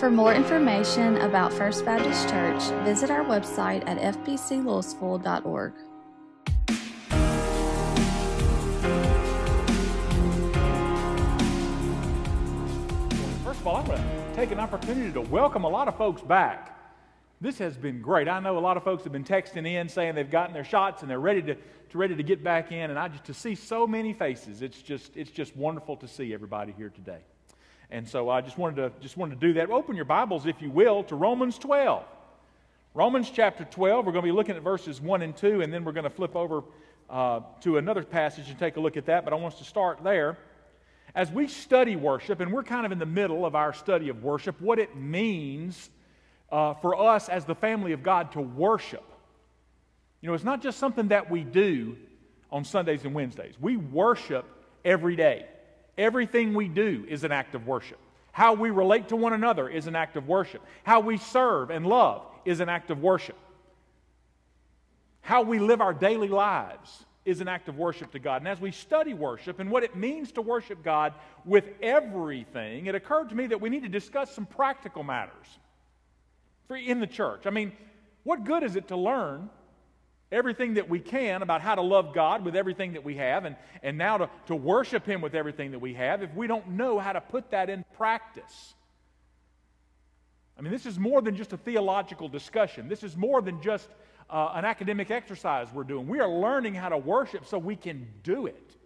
For more information about First Baptist Church, visit our website at fbclouisville.org. First of all, I'm going to take an opportunity to welcome a lot of folks back. This has been great. I know a lot of folks have been texting in saying they've gotten their shots and they're ready to, to ready to get back in. And I just to see so many faces, it's just it's just wonderful to see everybody here today. And so I just wanted to just wanted to do that. Open your Bibles, if you will, to Romans 12. Romans chapter 12. We're going to be looking at verses 1 and 2, and then we're going to flip over uh, to another passage and take a look at that. But I want us to start there. As we study worship, and we're kind of in the middle of our study of worship, what it means uh, for us as the family of God to worship. You know, it's not just something that we do on Sundays and Wednesdays. We worship every day. Everything we do is an act of worship. How we relate to one another is an act of worship. How we serve and love is an act of worship. How we live our daily lives is an act of worship to God. And as we study worship and what it means to worship God with everything, it occurred to me that we need to discuss some practical matters in the church. I mean, what good is it to learn everything that we can about how to love God with everything that we have and, and now to, to worship Him with everything that we have if we don't know how to put that in practice? I mean, this is more than just a theological discussion. This is more than just uh, an academic exercise we're doing. We are learning how to worship so we can do it,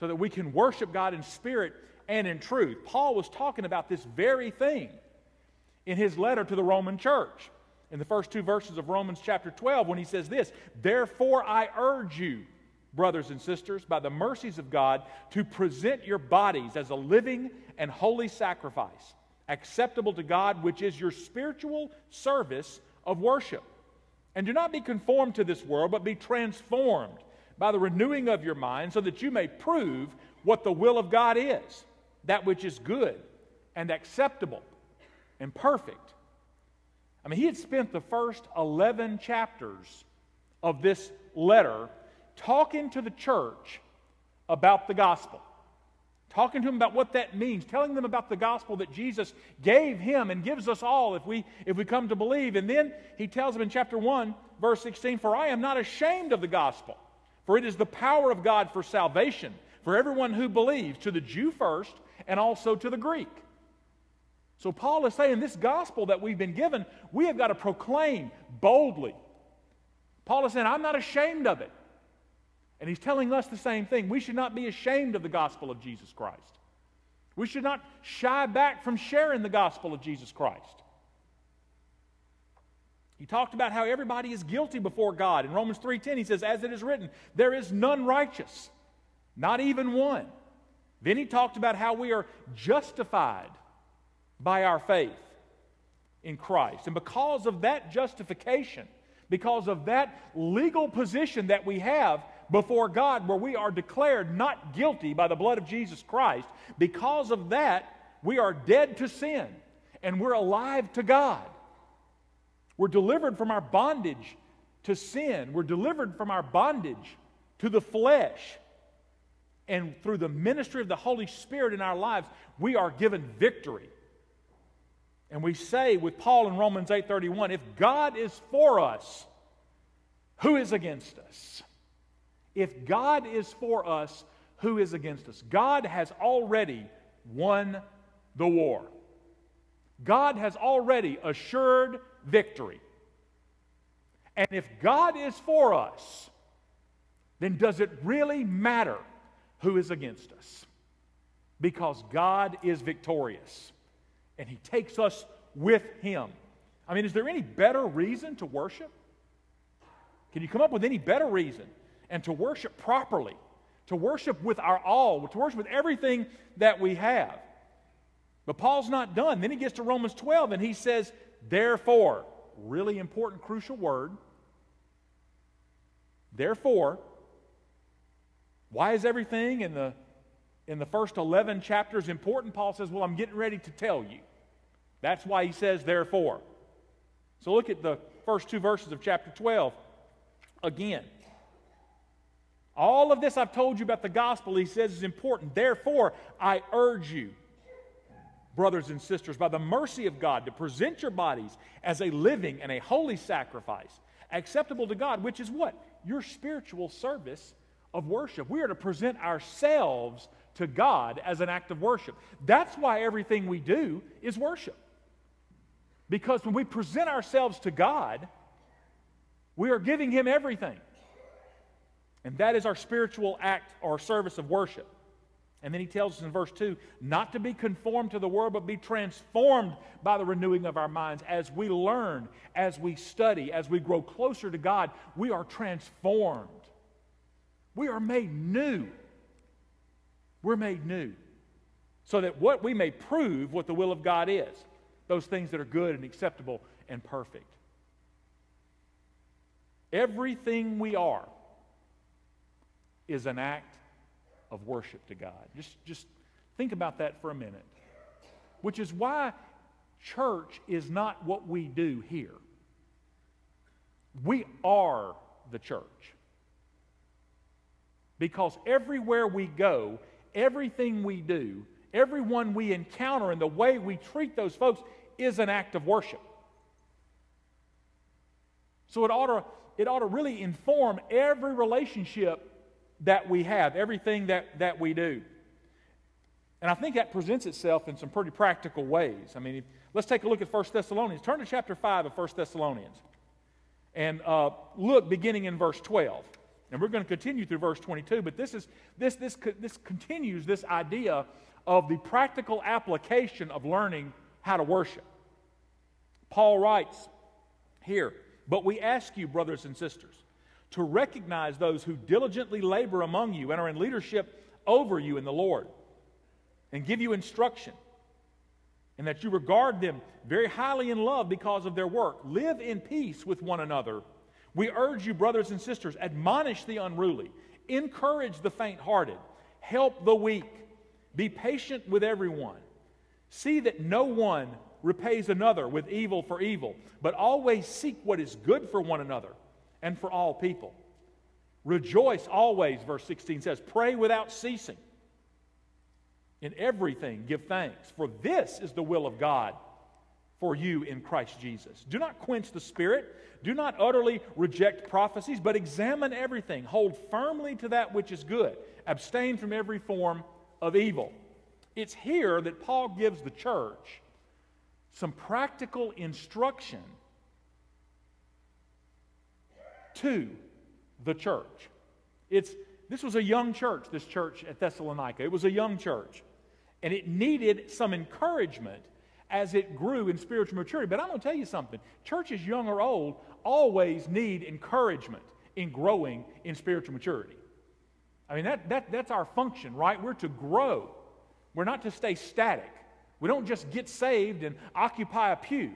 so that we can worship God in spirit and in truth. Paul was talking about this very thing in his letter to the Roman church. In the first two verses of Romans chapter 12, when he says this, Therefore I urge you, brothers and sisters, by the mercies of God, to present your bodies as a living and holy sacrifice, acceptable to God, which is your spiritual service of worship. And do not be conformed to this world, but be transformed by the renewing of your mind, so that you may prove what the will of God is, that which is good and acceptable and perfect. I mean, he had spent the first 11 chapters of this letter talking to the church about the gospel, talking to them about what that means, telling them about the gospel that Jesus gave him and gives us all if we, if we come to believe. And then he tells them in chapter 1, verse 16, For I am not ashamed of the gospel, for it is the power of God for salvation for everyone who believes, to the Jew first and also to the Greek. So Paul is saying this gospel that we've been given, we have got to proclaim boldly. Paul is saying, I'm not ashamed of it. And he's telling us the same thing. We should not be ashamed of the gospel of Jesus Christ. We should not shy back from sharing the gospel of Jesus Christ. He talked about how everybody is guilty before God. In Romans 3:10 he says as it is written, there is none righteous, not even one. Then he talked about how we are justified by our faith in Christ. And because of that justification, because of that legal position that we have before God, where we are declared not guilty by the blood of Jesus Christ, because of that, we are dead to sin and we're alive to God. We're delivered from our bondage to sin, we're delivered from our bondage to the flesh. And through the ministry of the Holy Spirit in our lives, we are given victory and we say with Paul in Romans 8:31, if God is for us, who is against us? If God is for us, who is against us? God has already won the war. God has already assured victory. And if God is for us, then does it really matter who is against us? Because God is victorious and He takes us with Him. I mean, is there any better reason to worship? Can you come up with any better reason? And to worship properly, to worship with our all, to worship with everything that we have. But Paul's not done. Then he gets to Romans 12 and he says, Therefore, really important, crucial word. Therefore, why is everything in the in the first 11 chapters important, Paul says, Well, I'm getting ready to tell you. That's why he says, therefore. So look at the first two verses of chapter 12 again. All of this I've told you about the gospel, he says, is important. Therefore, I urge you. brothers and sisters, by the mercy of God, to present your bodies as a living and a holy sacrifice, acceptable to God, which is what? Your spiritual service of worship. We are to present ourselves to God as an act of worship. That's why everything we do is worship. Because when we present ourselves to God, we are giving Him everything. And that is our spiritual act or service of worship. And then he tells us in verse 2 not to be conformed to the world, but be transformed by the renewing of our minds. As we learn, as we study, as we grow closer to God, we are transformed. We are made new. We're made new. So that what we may prove what the will of God is those things that are good and acceptable and perfect. Everything we are is an act of worship to God. Just, just think about that for a minute. Which is why church is not what we do here. We are the church. Because everywhere we go, everything we do, everyone we encounter, and the way we treat those folks is an act of worship. So it ought to, it ought to really inform every relationship that we have, everything that, that we do. And I think that presents itself in some pretty practical ways. I mean, let's take a look at 1 Thessalonians. Turn to chapter 5 of 1 Thessalonians. And uh, look beginning in verse 12. And we're going to continue through verse 22, but this, is, this, this, this continues this idea of the practical application of learning how to worship. Paul writes here, But we ask you, brothers and sisters, to recognize those who diligently labor among you and are in leadership over you in the Lord and give you instruction, and that you regard them very highly in love because of their work. Live in peace with one another. We urge you, brothers and sisters, admonish the unruly, encourage the faint hearted, help the weak, be patient with everyone. See that no one repays another with evil for evil, but always seek what is good for one another and for all people. Rejoice always, verse 16 says, pray without ceasing. In everything, give thanks, for this is the will of God for you in Christ Jesus. Do not quench the Spirit. Do not utterly reject prophecies, but examine everything. Hold firmly to that which is good. Abstain from every form of evil. It's here that Paul gives the church some practical instruction to the church. It's, this was a young church, this church at Thessalonica. It was a young church. And it needed some encouragement as it grew in spiritual maturity. But I'm going to tell you something churches, young or old, always need encouragement in growing in spiritual maturity. I mean, that, that, that's our function, right? We're to grow, we're not to stay static. We don't just get saved and occupy a pew.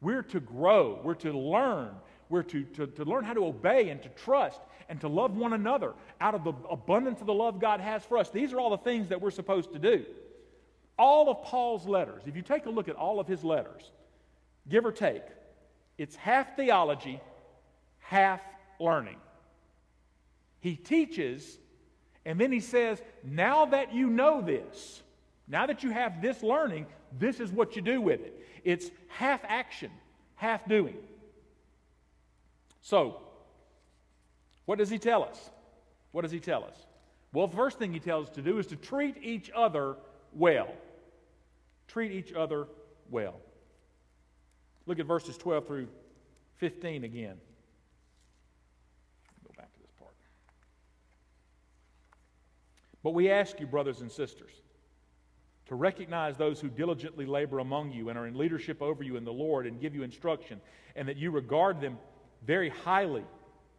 We're to grow, we're to learn, we're to, to, to learn how to obey and to trust and to love one another out of the abundance of the love God has for us. These are all the things that we're supposed to do. All of Paul's letters, if you take a look at all of his letters, give or take, it's half theology, half learning. He teaches, and then he says, Now that you know this, now that you have this learning, this is what you do with it. It's half action, half doing. So, what does he tell us? What does he tell us? Well, the first thing he tells us to do is to treat each other well. Treat each other well. Look at verses 12 through 15 again. Go back to this part. But we ask you, brothers and sisters, to recognize those who diligently labor among you and are in leadership over you in the Lord and give you instruction, and that you regard them very highly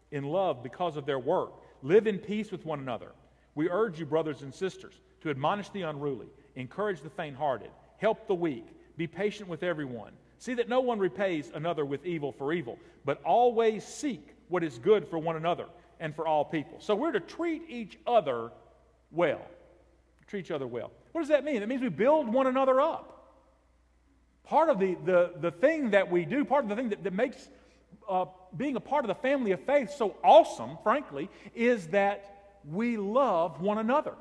in love because of their work. Live in peace with one another. We urge you, brothers and sisters, to admonish the unruly, encourage the faint hearted, help the weak, be patient with everyone. See that no one repays another with evil for evil, but always seek what is good for one another and for all people. So we're to treat each other well. Treat each other well. What does that mean? It means we build one another up. Part of the, the, the thing that we do, part of the thing that, that makes uh, being a part of the family of faith so awesome, frankly, is that we love one another.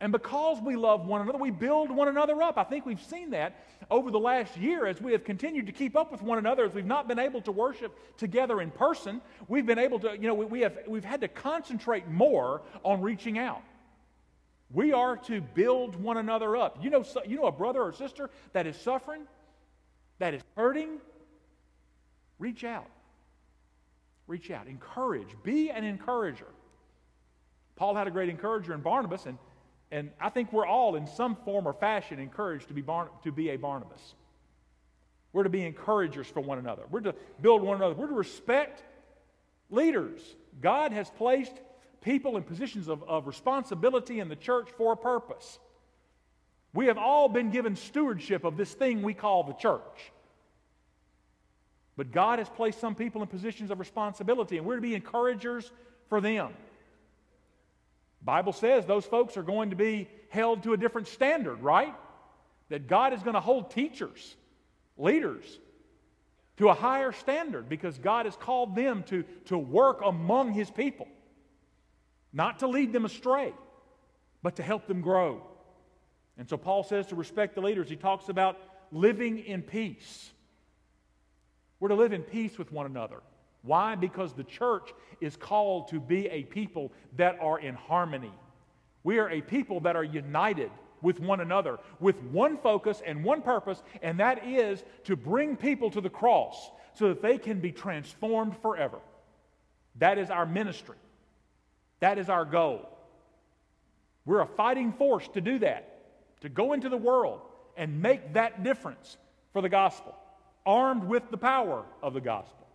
And because we love one another, we build one another up. I think we've seen that over the last year as we have continued to keep up with one another, as we've not been able to worship together in person. We've been able to, you know, we, we have, we've had to concentrate more on reaching out. We are to build one another up. You know, you know a brother or sister that is suffering, that is hurting? Reach out. Reach out. Encourage. Be an encourager. Paul had a great encourager in Barnabas, and and I think we're all, in some form or fashion, encouraged to be, Bar- to be a Barnabas. We're to be encouragers for one another. We're to build one another. We're to respect leaders. God has placed people in positions of, of responsibility in the church for a purpose. We have all been given stewardship of this thing we call the church. But God has placed some people in positions of responsibility, and we're to be encouragers for them. Bible says those folks are going to be held to a different standard, right? That God is going to hold teachers, leaders, to a higher standard because God has called them to, to work among His people. Not to lead them astray, but to help them grow. And so Paul says to respect the leaders. He talks about living in peace. We're to live in peace with one another. Why? Because the church is called to be a people that are in harmony. We are a people that are united with one another, with one focus and one purpose, and that is to bring people to the cross so that they can be transformed forever. That is our ministry. That is our goal. We're a fighting force to do that, to go into the world and make that difference for the gospel, armed with the power of the gospel.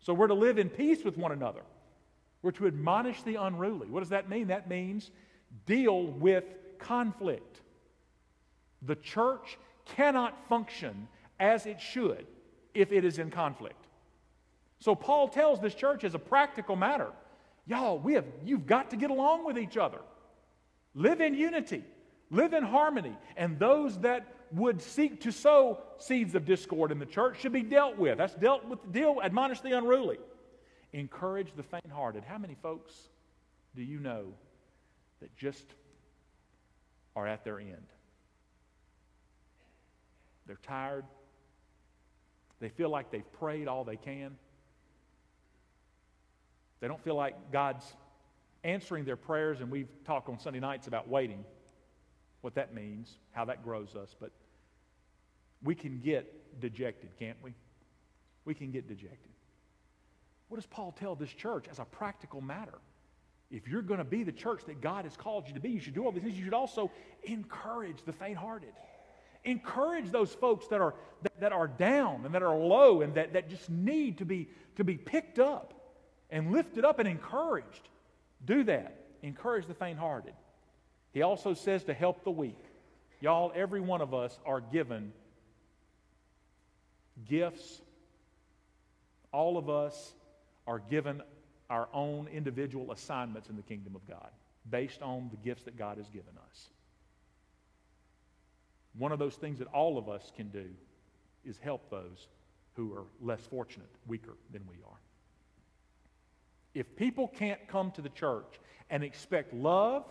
So we're to live in peace with one another. We're to admonish the unruly. What does that mean? That means deal with conflict. The church cannot function as it should if it is in conflict. So Paul tells this church as a practical matter, y'all, we have you've got to get along with each other. Live in unity, live in harmony, and those that would seek to sow seeds of discord in the church should be dealt with. That's dealt with, deal, admonish the unruly. Encourage the faint hearted. How many folks do you know that just are at their end? They're tired. They feel like they've prayed all they can. They don't feel like God's answering their prayers, and we've talked on Sunday nights about waiting what that means, how that grows us, but we can get dejected, can't we? We can get dejected. What does Paul tell this church as a practical matter? If you're going to be the church that God has called you to be, you should do all these things. You should also encourage the faint hearted. Encourage those folks that are, that, that, are down and that are low and that, that just need to be, to be picked up and lifted up and encouraged. Do that. Encourage the faint hearted. He also says to help the weak. Y'all, every one of us are given gifts. All of us are given our own individual assignments in the kingdom of God based on the gifts that God has given us. One of those things that all of us can do is help those who are less fortunate, weaker than we are. If people can't come to the church and expect love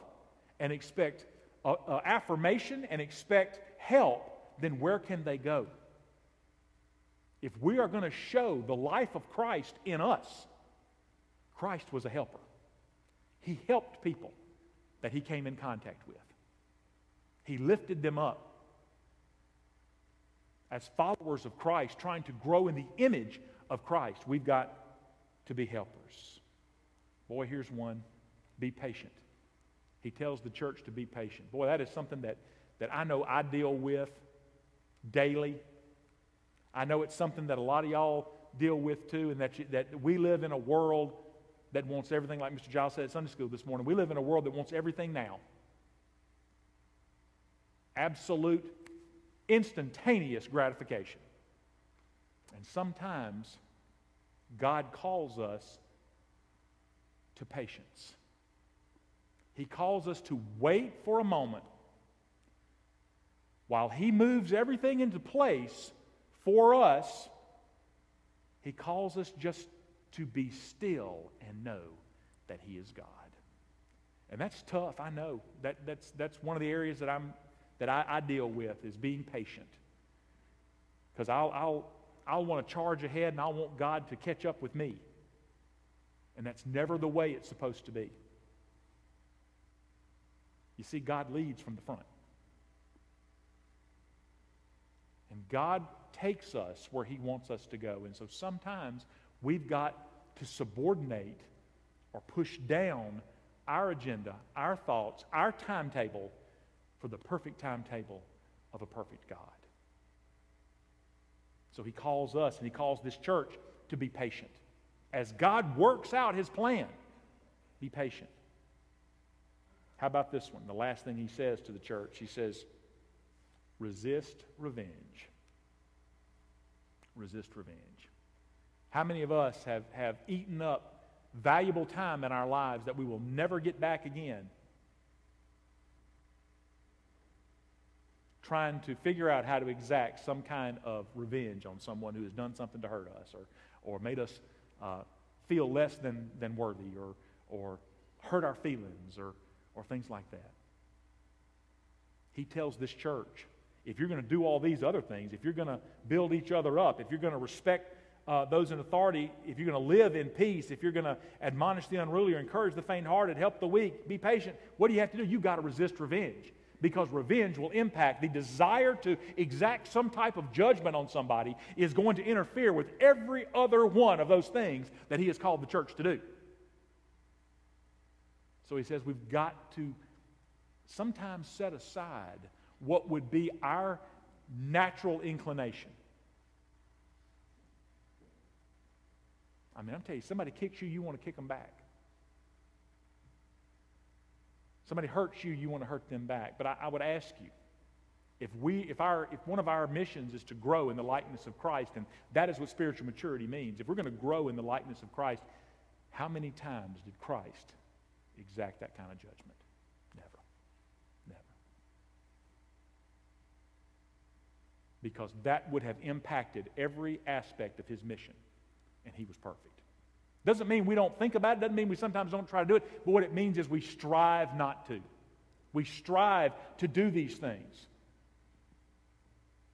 and expect uh, uh, affirmation and expect help, then where can they go? If we are going to show the life of Christ in us, Christ was a helper. He helped people that he came in contact with. He lifted them up. As followers of Christ, trying to grow in the image of Christ, we've got to be helpers. Boy, here's one be patient. He tells the church to be patient. Boy, that is something that, that I know I deal with daily. I know it's something that a lot of y'all deal with too, and that, you, that we live in a world that wants everything, like Mr. Giles said at Sunday school this morning. We live in a world that wants everything now. Absolute, instantaneous gratification. And sometimes God calls us to patience. He calls us to wait for a moment while He moves everything into place for us. He calls us just to be still and know that He is God. And that's tough, I know. That, that's, that's one of the areas that, I'm, that I, I deal with is being patient. Because I'll, I'll, I'll want to charge ahead and I want God to catch up with me. And that's never the way it's supposed to be. You see, God leads from the front. And God takes us where He wants us to go. And so sometimes we've got to subordinate or push down our agenda, our thoughts, our timetable for the perfect timetable of a perfect God. So he calls us and he calls this church to be patient. As God works out his plan, be patient. How about this one? The last thing he says to the church, he says, resist revenge. Resist revenge. How many of us have, have eaten up valuable time in our lives that we will never get back again trying to figure out how to exact some kind of revenge on someone who has done something to hurt us or, or made us uh, feel less than, than worthy or, or hurt our feelings or, or things like that. He tells this church if you're going to do all these other things, if you're going to build each other up, if you're going to respect uh, those in authority, if you're going to live in peace, if you're going to admonish the unruly or encourage the faint hearted, help the weak, be patient, what do you have to do? You've got to resist revenge because revenge will impact the desire to exact some type of judgment on somebody is going to interfere with every other one of those things that he has called the church to do. So he says we've got to sometimes set aside what would be our natural inclination. I mean, I'm telling you, somebody kicks you, you want to kick them back. Somebody hurts you, you want to hurt them back. But I, I would ask you, if we if our if one of our missions is to grow in the likeness of Christ, and that is what spiritual maturity means, if we're going to grow in the likeness of Christ, how many times did Christ exact that kind of judgment? Never. Never. Because that would have impacted every aspect of his mission and he was perfect. Doesn't mean we don't think about it, doesn't mean we sometimes don't try to do it, but what it means is we strive not to. We strive to do these things.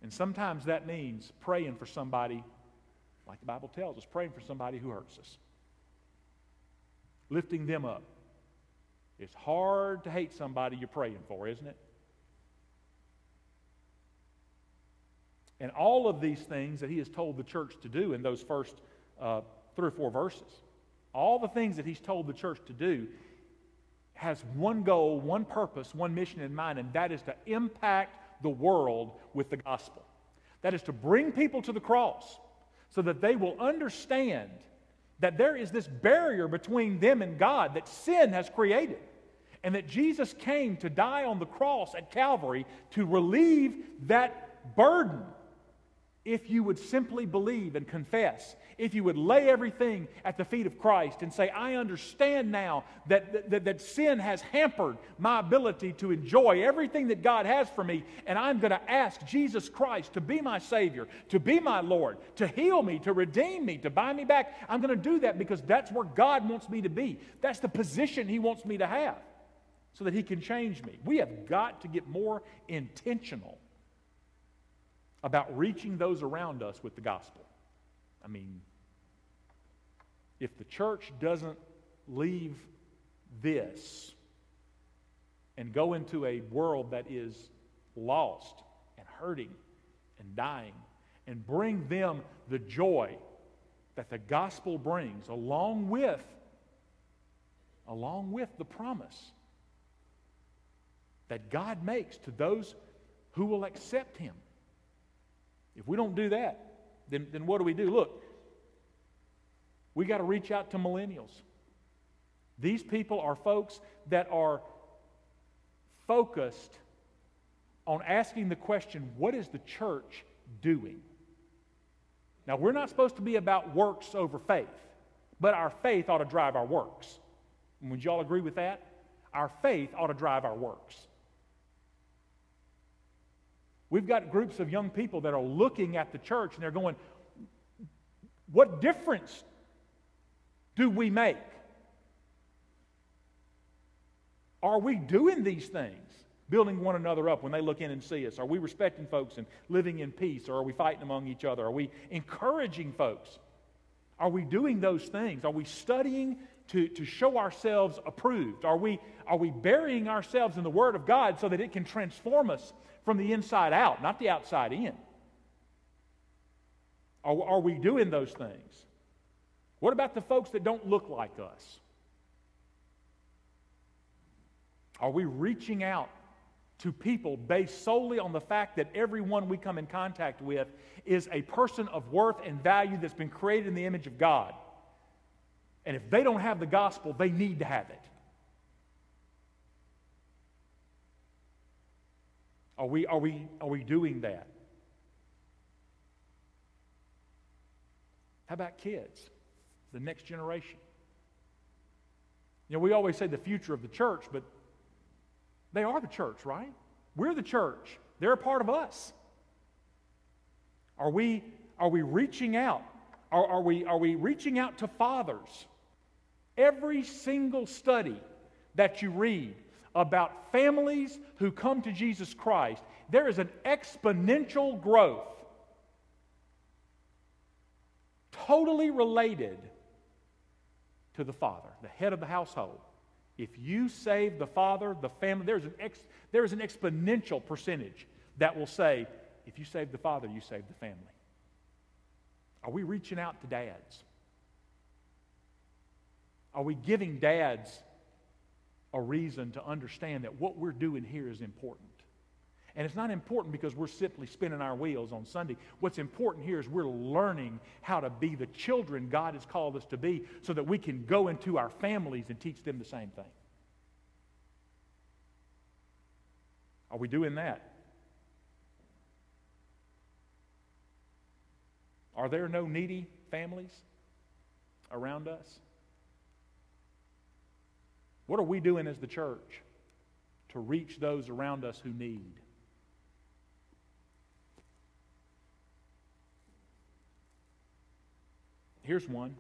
And sometimes that means praying for somebody, like the Bible tells us, praying for somebody who hurts us, lifting them up. It's hard to hate somebody you're praying for, isn't it? And all of these things that he has told the church to do in those first uh, three or four verses. All the things that he's told the church to do has one goal, one purpose, one mission in mind, and that is to impact the world with the gospel. That is to bring people to the cross so that they will understand that there is this barrier between them and God that sin has created. And that Jesus came to die on the cross at Calvary to relieve that burden if you would simply believe and confess, if you would lay everything at the feet of Christ and say, I understand now that, that, that, sin has hampered my ability to enjoy everything that God has for me, and I'm going to ask Jesus Christ to be my Savior, to be my Lord, to heal me, to redeem me, to buy me back. I'm going to do that because that's where God wants me to be. That's the position He wants me to have so that He can change me. We have got to get more intentional about reaching those around us with the gospel. I mean, if the church doesn't leave this and go into a world that is lost and hurting and dying and bring them the joy that the gospel brings along with along with the promise that God makes to those who will accept him if we don't do that, then, then what do we do? Look, we got to reach out to millennials. These people are folks that are focused on asking the question what is the church doing? Now, we're not supposed to be about works over faith, but our faith ought to drive our works. And would you all agree with that? Our faith ought to drive our works. We've got groups of young people that are looking at the church and they're going, What difference do we make? Are we doing these things? Building one another up when they look in and see us? Are we respecting folks and living in peace? Or are we fighting among each other? Are we encouraging folks? Are we doing those things? Are we studying to, to show ourselves approved? Are we, are we burying ourselves in the Word of God so that it can transform us from the inside out, not the outside in? Are, are we doing those things? What about the folks that don't look like us? Are we reaching out to people based solely on the fact that everyone we come in contact with is a person of worth and value that's been created in the image of God? And if they don't have the gospel, they need to have it. Are we, are we, are we doing that? How about kids, the next generation? You know, we always say the future of the church, but they are the church, right? We're the church. They're a part of us. Are we, are we reaching out? Are, are, we, are we reaching out to fathers? Every single study that you read about families who come to Jesus Christ, there is an exponential growth, totally related to the father, the head of the household. If you save the father, the family, there's an, ex, there is an exponential percentage that will say, if you save the father, you save the family. Are we reaching out to dads? Are we giving dads a reason to understand that what we're doing here is important? And it's not important because we're simply spinning our wheels on Sunday. What's important here is we're learning how to be the children God has called us to be so that we can go into our families and teach them the same thing. Are we doing that? Are there no needy families around us? What are we doing as the church to reach those around us who need? Here's one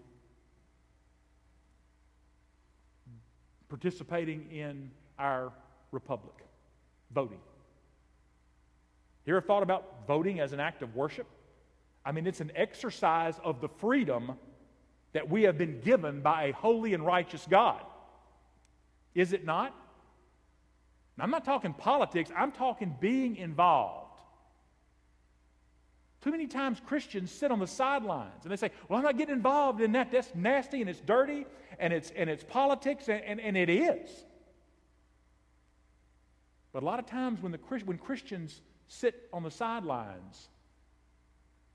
participating in our republic, voting. You ever thought about voting as an act of worship? I mean, it's an exercise of the freedom that we have been given by a holy and righteous God. Is it not? I'm not talking politics, I'm talking being involved. Too many times Christians sit on the sidelines and they say, Well, I'm not getting involved in that. That's nasty and it's dirty and it's, and it's politics, and, and, and it is. But a lot of times when, the, when Christians sit on the sidelines,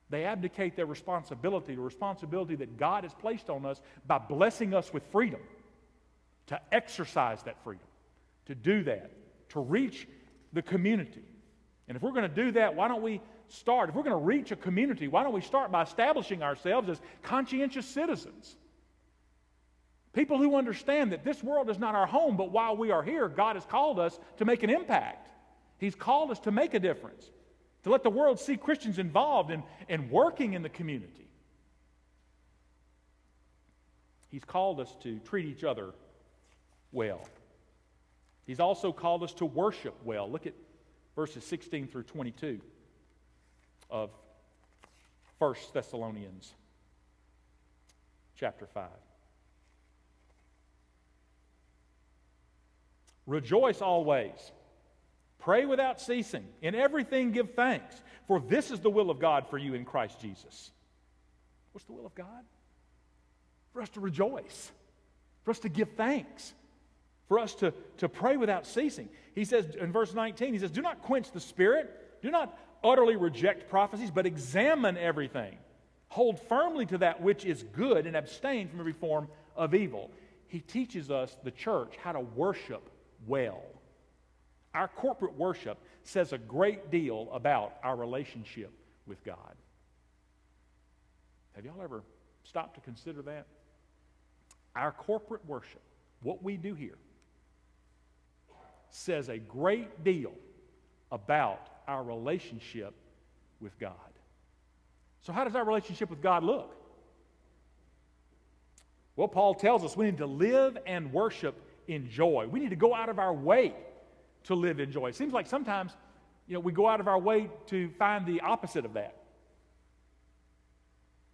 they abdicate their responsibility, the responsibility that God has placed on us by blessing us with freedom to exercise that freedom, to do that, to reach the community. And if we're going to do that, why don't we start? If we're going to reach a community, why don't we start by establishing ourselves as conscientious citizens? People who understand that this world is not our home, but while we are here, God has called us to make an impact. He's called us to make a difference, to let the world see Christians involved in, in working in the community. He's called us to treat each other well. He's also called us to worship well. Look at verses 16 through 22 of 1 Thessalonians chapter 5. Rejoice always. Pray without ceasing. In everything give thanks, for this is the will of God for you in Christ Jesus. What's the will of God? For us to rejoice, for us to give thanks, for us to, to pray without ceasing. He says in verse 19, he says, Do not quench the spirit, do not utterly reject prophecies, but examine everything. Hold firmly to that which is good and abstain from every form of evil. He teaches us, the church, how to worship well. Our corporate worship says a great deal about our relationship with God. Have y'all ever stopped to consider that? Our corporate worship, what we do here, says a great deal about our relationship with God. So, how does our relationship with God look? Well, Paul tells us we need to live and worship in joy. We need to go out of our way to live in joy. It seems like sometimes, you know, we go out of our way to find the opposite of that.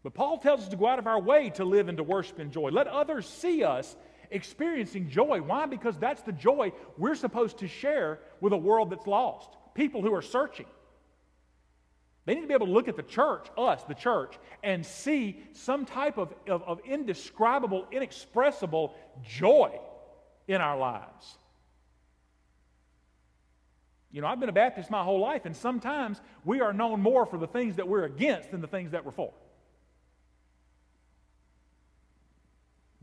But Paul tells us to go out of our way to live and to worship in joy. Let others see us experiencing joy. Why? Because that's the joy we're supposed to share with a world that's lost, people who are searching. They need to be able to look at the church, us, the church, and see some type of, of, of indescribable, inexpressible joy in our lives. You know, I've been a Baptist my whole life, and sometimes we are known more for the things that we're against than the things that we're for.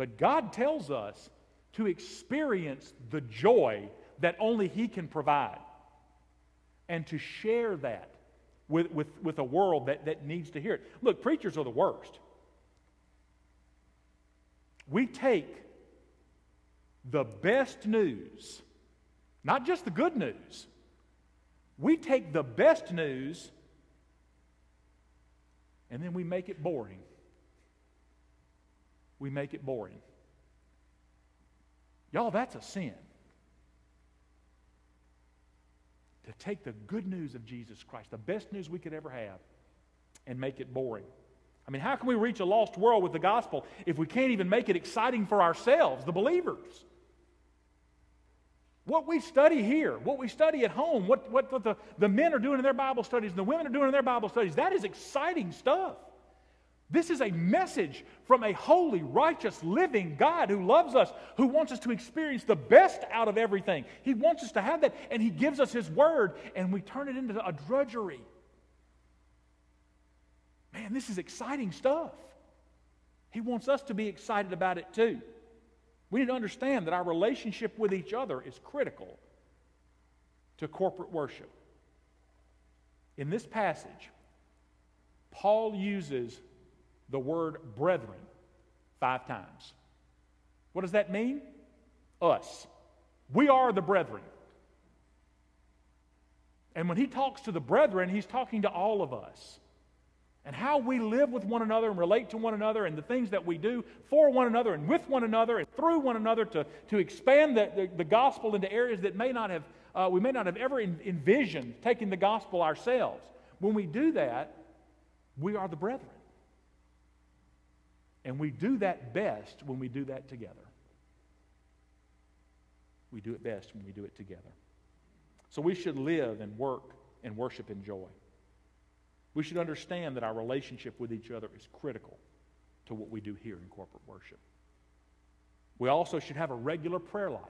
But God tells us to experience the joy that only He can provide and to share that with, with, with a world that, that needs to hear it. Look, preachers are the worst. We take the best news, not just the good news, we take the best news and then we make it boring we make it boring. Y'all, that's a sin. To take the good news of Jesus Christ, the best news we could ever have, and make it boring. I mean, how can we reach a lost world with the gospel if we can't even make it exciting for ourselves, the believers? What we study here, what we study at home, what, what, the, the men are doing in their Bible studies and the women are doing in their Bible studies, that is exciting stuff. This is a message from a holy, righteous, living God who loves us, who wants us to experience the best out of everything. He wants us to have that, and He gives us His word, and we turn it into a drudgery. Man, this is exciting stuff. He wants us to be excited about it too. We need to understand that our relationship with each other is critical to corporate worship. In this passage, Paul uses the word brethren five times. What does that mean? Us. We are the brethren. And when he talks to the brethren, he's talking to all of us. And how we live with one another and relate to one another and the things that we do for one another and with one another and through one another to, to expand the, the, the gospel into areas that may not have, uh, we may not have ever envisioned taking the gospel ourselves. When we do that, we are the brethren. And we do that best when we do that together. We do it best when we do it together. So we should live and work and worship in joy. We should understand that our relationship with each other is critical to what we do here in corporate worship. We also should have a regular prayer life.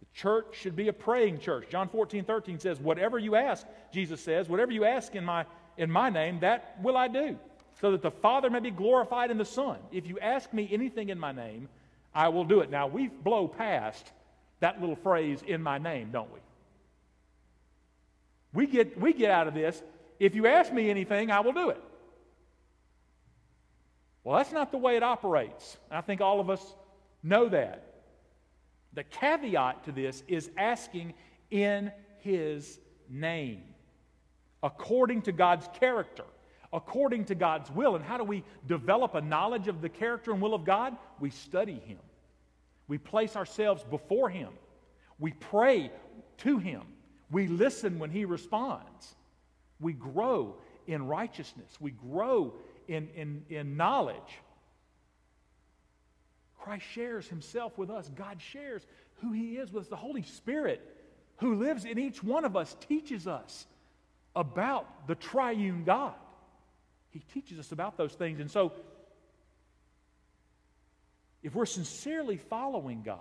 The church should be a praying church. John 14, 13 says, Whatever you ask, Jesus says, whatever you ask in my, in my name, that will I do so that the Father may be glorified in the Son. If you ask me anything in my name, I will do it. Now, we blow past that little phrase, in my name, don't we? We get, we get out of this, if you ask me anything, I will do it. Well, that's not the way it operates. I think all of us know that. The caveat to this is asking in His name, according to God's character according to God's will. And how do we develop a knowledge of the character and will of God? We study Him. We place ourselves before Him. We pray to Him. We listen when He responds. We grow in righteousness. We grow in, in, in knowledge. Christ shares Himself with us. God shares who He is with us. The Holy Spirit, who lives in each one of us, teaches us about the triune God. He teaches us about those things. And so, if we're sincerely following God,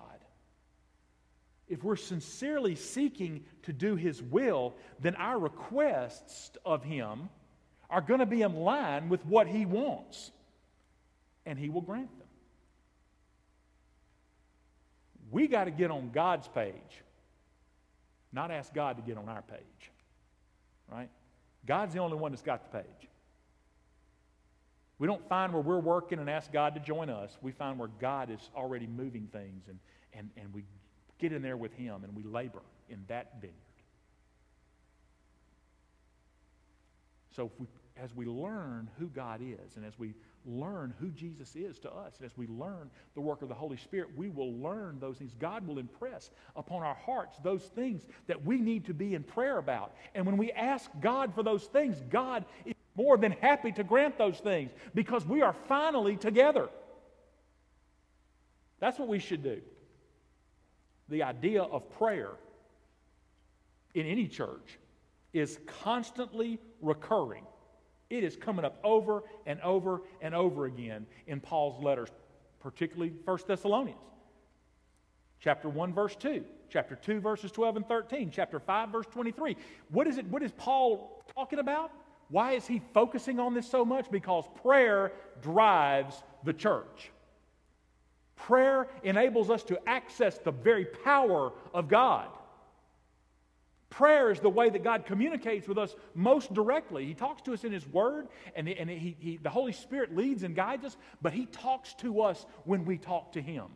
if we're sincerely seeking to do His will, then our requests of Him are going to be in line with what He wants, and He will grant them. We got to get on God's page, not ask God to get on our page. Right? God's the only one that's got the page. We don't find where we're working and ask God to join us. We find where God is already moving things, and, and, and we get in there with Him and we labor in that vineyard. So we, as we learn who God is and as we learn who Jesus is to us, and as we learn the work of the Holy Spirit, we will learn those things. God will impress upon our hearts those things that we need to be in prayer about. And when we ask God for those things, God is more than happy to grant those things because we are finally together. That's what we should do. The idea of prayer in any church is constantly recurring. It is coming up over and over and over again in Paul's letters, particularly 1 Thessalonians. Chapter 1, verse 2. Chapter 2, verses 12 and 13. Chapter 5, verse 23. What is it? What is Paul talking about? Why is he focusing on this so much? Because prayer drives the church. Prayer enables us to access the very power of God. Prayer is the way that God communicates with us most directly. He talks to us in His Word, and, and he, he, the Holy Spirit leads and guides us, but He talks to us when we talk to Him.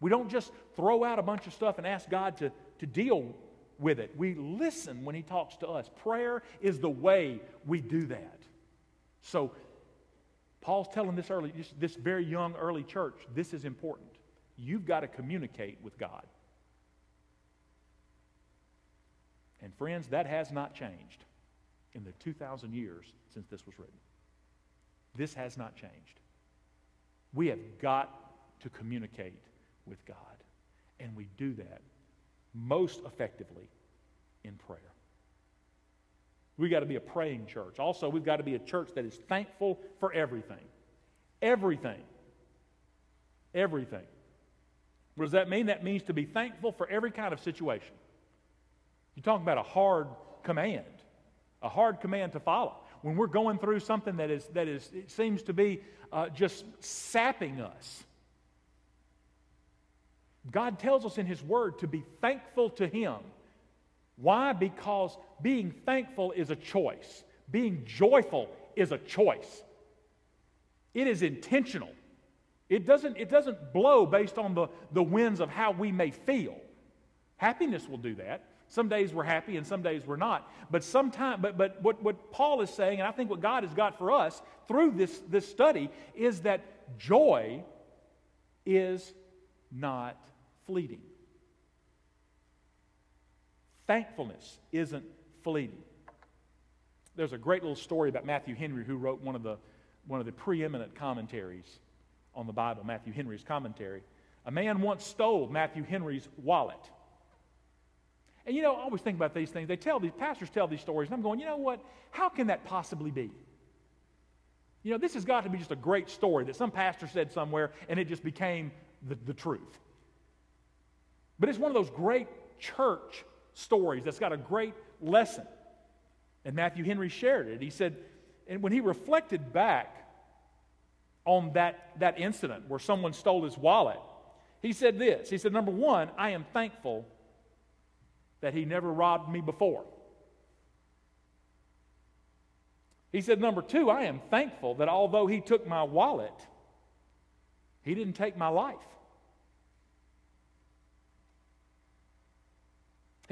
We don't just throw out a bunch of stuff and ask God to, to deal with it. We listen when He talks to us. Prayer is the way we do that. So Paul's telling this early, this very young early church, this is important. You've got to communicate with God. And friends, that has not changed in the 2,000 years since this was written. This has not changed. We have got to communicate with God. And we do that most effectively in prayer. We've got to be a praying church. Also, we've got to be a church that is thankful for everything. Everything. Everything. What does that mean? That means to be thankful for every kind of situation. You're talking about a hard command, a hard command to follow. When we're going through something that is, that is it seems to be uh, just sapping us, God tells us in His Word to be thankful to Him why? Because being thankful is a choice, being joyful is a choice. It is intentional. It doesn't, it doesn't blow based on the, the winds of how we may feel. Happiness will do that. Some days we're happy and some days we're not. But sometimes, but, but what, what Paul is saying, and I think what God has got for us through this, this study, is that joy is not fleeting. Thankfulness isn't fleeting. There's a great little story about Matthew Henry, who wrote one of the, one of the preeminent commentaries on the Bible, Matthew Henry's commentary. A man once stole Matthew Henry's wallet. And you know, I always think about these things. They tell these pastors tell these stories, and I'm going, you know what? How can that possibly be? You know, this has got to be just a great story that some pastor said somewhere and it just became the, the truth. But it's one of those great church stories that's got a great lesson. And Matthew Henry shared it. He said, and when he reflected back on that, that incident where someone stole his wallet, he said this. He said, Number one, I am thankful that he never robbed me before. He said, Number two, I am thankful that although he took my wallet, he didn't take my life.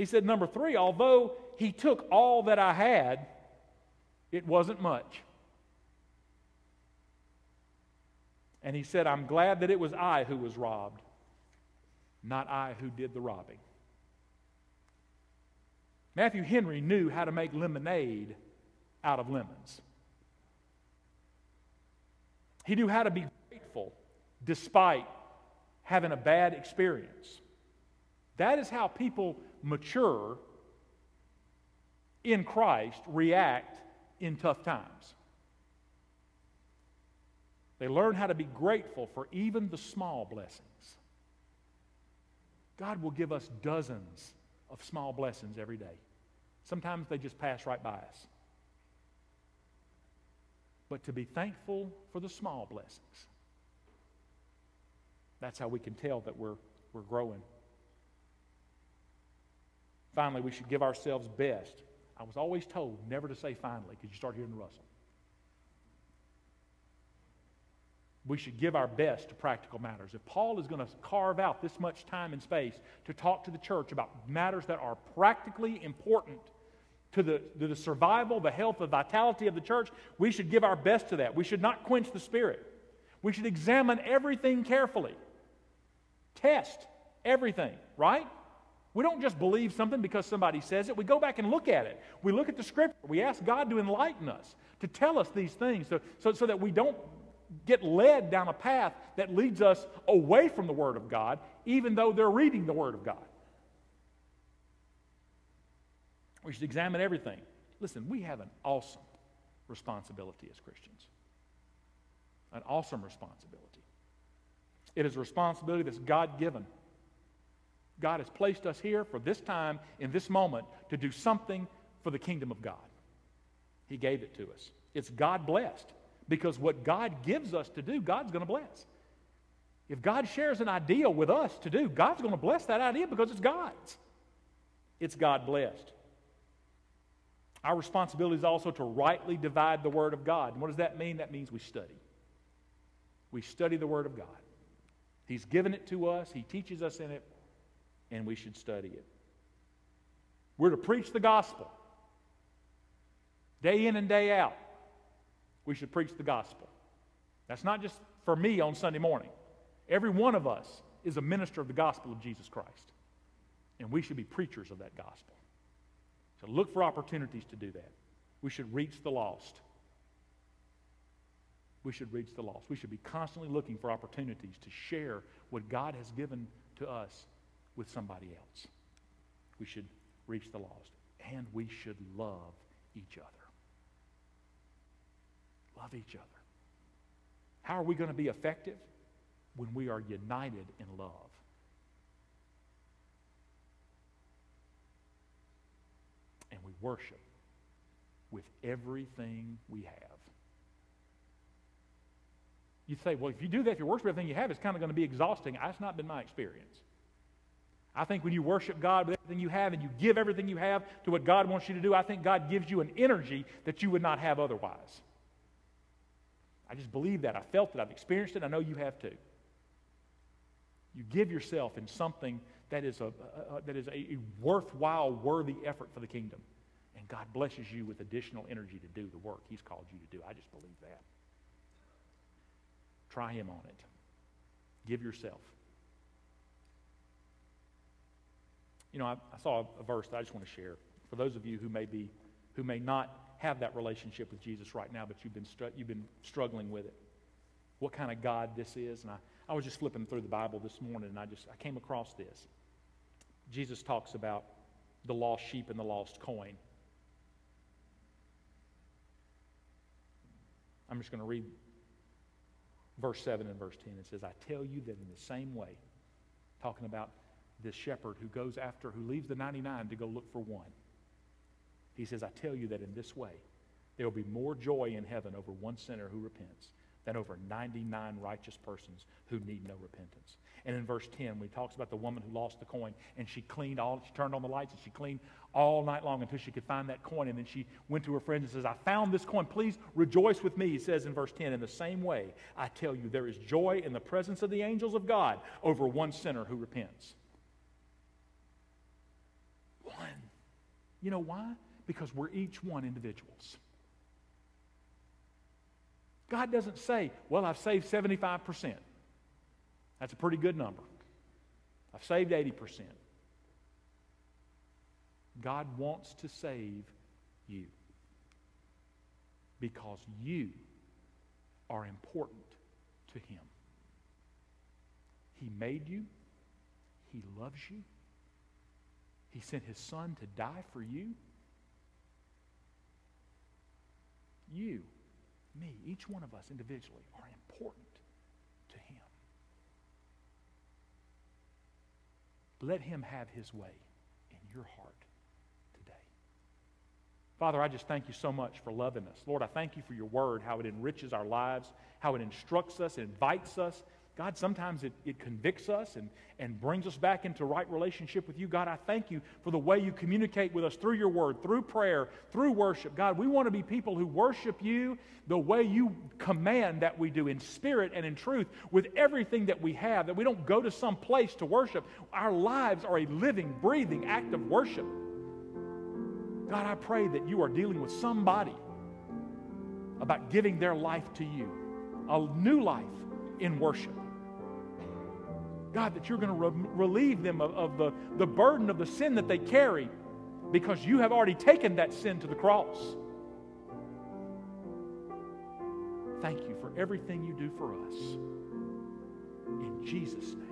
He said, number three, although he took all that I had, it wasn't much. And he said, I'm glad that it was I who was robbed, not I who did the robbing. Matthew Henry knew how to make lemonade out of lemons. He knew how to be grateful despite having a bad experience. That is how people mature in Christ react in tough times. They learn how to be grateful for even the small blessings. God will give us dozens of small blessings every day. Sometimes they just pass right by us. But to be thankful for the small blessings, that's how we can tell that we're, we're growing. Finally, we should give ourselves best. I was always told never to say finally because you start hearing rustle. We should give our best to practical matters. If Paul is going to carve out this much time and space to talk to the church about matters that are practically important, to the, to the survival, the health, the vitality of the church, we should give our best to that. We should not quench the spirit. We should examine everything carefully, test everything, right? We don't just believe something because somebody says it. We go back and look at it. We look at the scripture. We ask God to enlighten us, to tell us these things so, so, so that we don't get led down a path that leads us away from the Word of God, even though they're reading the Word of God. We should examine everything. Listen, we have an awesome responsibility as Christians. An awesome responsibility. It is a responsibility that's God given. God has placed us here for this time, in this moment, to do something for the kingdom of God. He gave it to us. It's God blessed because what God gives us to do, God's going to bless. If God shares an idea with us to do, God's going to bless that idea because it's God's. It's God blessed. Our responsibility is also to rightly divide the Word of God. And what does that mean? That means we study. We study the Word of God. He's given it to us, He teaches us in it, and we should study it. We're to preach the gospel day in and day out. We should preach the gospel. That's not just for me on Sunday morning. Every one of us is a minister of the gospel of Jesus Christ, and we should be preachers of that gospel. So look for opportunities to do that. We should reach the lost. We should reach the lost. We should be constantly looking for opportunities to share what God has given to us with somebody else. We should reach the lost. And we should love each other. Love each other. How are we going to be effective? When we are united in love. And we worship with everything we have. You say, well, if you do that, if you worship everything you have, it's kind of going to be exhausting. That's not been my experience. I think when you worship God with everything you have and you give everything you have to what God wants you to do, I think God gives you an energy that you would not have otherwise. I just believe that. I felt it. I've experienced it. I know you have too. You give yourself in something that is a, a, that is a worthwhile, worthy effort for the kingdom. And God blesses you with additional energy to do the work He's called you to do. I just believe that. Try Him on it. Give yourself. You know, I, I saw a, verse that I just want to share for those of you who may be, who may not have that relationship with Jesus right now, but you've been, str- you've been struggling with it. What kind of God this is. And I, I was just flipping through the Bible this morning and I just I came across this. Jesus talks about the lost sheep and the lost coin. I'm just going to read verse 7 and verse 10. It says, I tell you that in the same way, talking about this shepherd who goes after, who leaves the 99 to go look for one. He says, I tell you that in this way, there will be more joy in heaven over one sinner who repents than over 99 righteous persons who need no repentance. And in verse 10, when he talks about the woman who lost the coin, and she cleaned all, she turned on the lights and she cleaned all night long until she could find that coin. And then she went to her friends and says, I found this coin. Please rejoice with me. He says in verse 10, in the same way, I tell you, there is joy in the presence of the angels of God over one sinner who repents. One. You know why? Because we're each one individuals. God doesn't say, well, I've saved 75%. That's a pretty good number. I've saved 80%. God wants to save you because you are important to Him. He made you, He loves you, He sent His Son to die for you. You, me, each one of us individually are important to Him. Let Him have His way in your heart today. Father, I just thank you so much for loving us. Lord, I thank you for your word, how it enriches our lives, how it instructs us, invites us, God, sometimes it, it convicts us and, and brings us back into right relationship with you. God, I thank you for the way you communicate with us through your word, through prayer, through worship. God, we want to be people who worship you the way you command that we do in spirit and in truth with everything that we have, that we don't go to some place to worship. Our lives are a living, breathing act of worship. God, I pray that you are dealing with somebody about giving their life to you, a new life in worship. God, that you're going to re- relieve them of, of the, the burden of the sin that they carry because you have already taken that sin to the cross. Thank you for everything you do for us. In Jesus' name.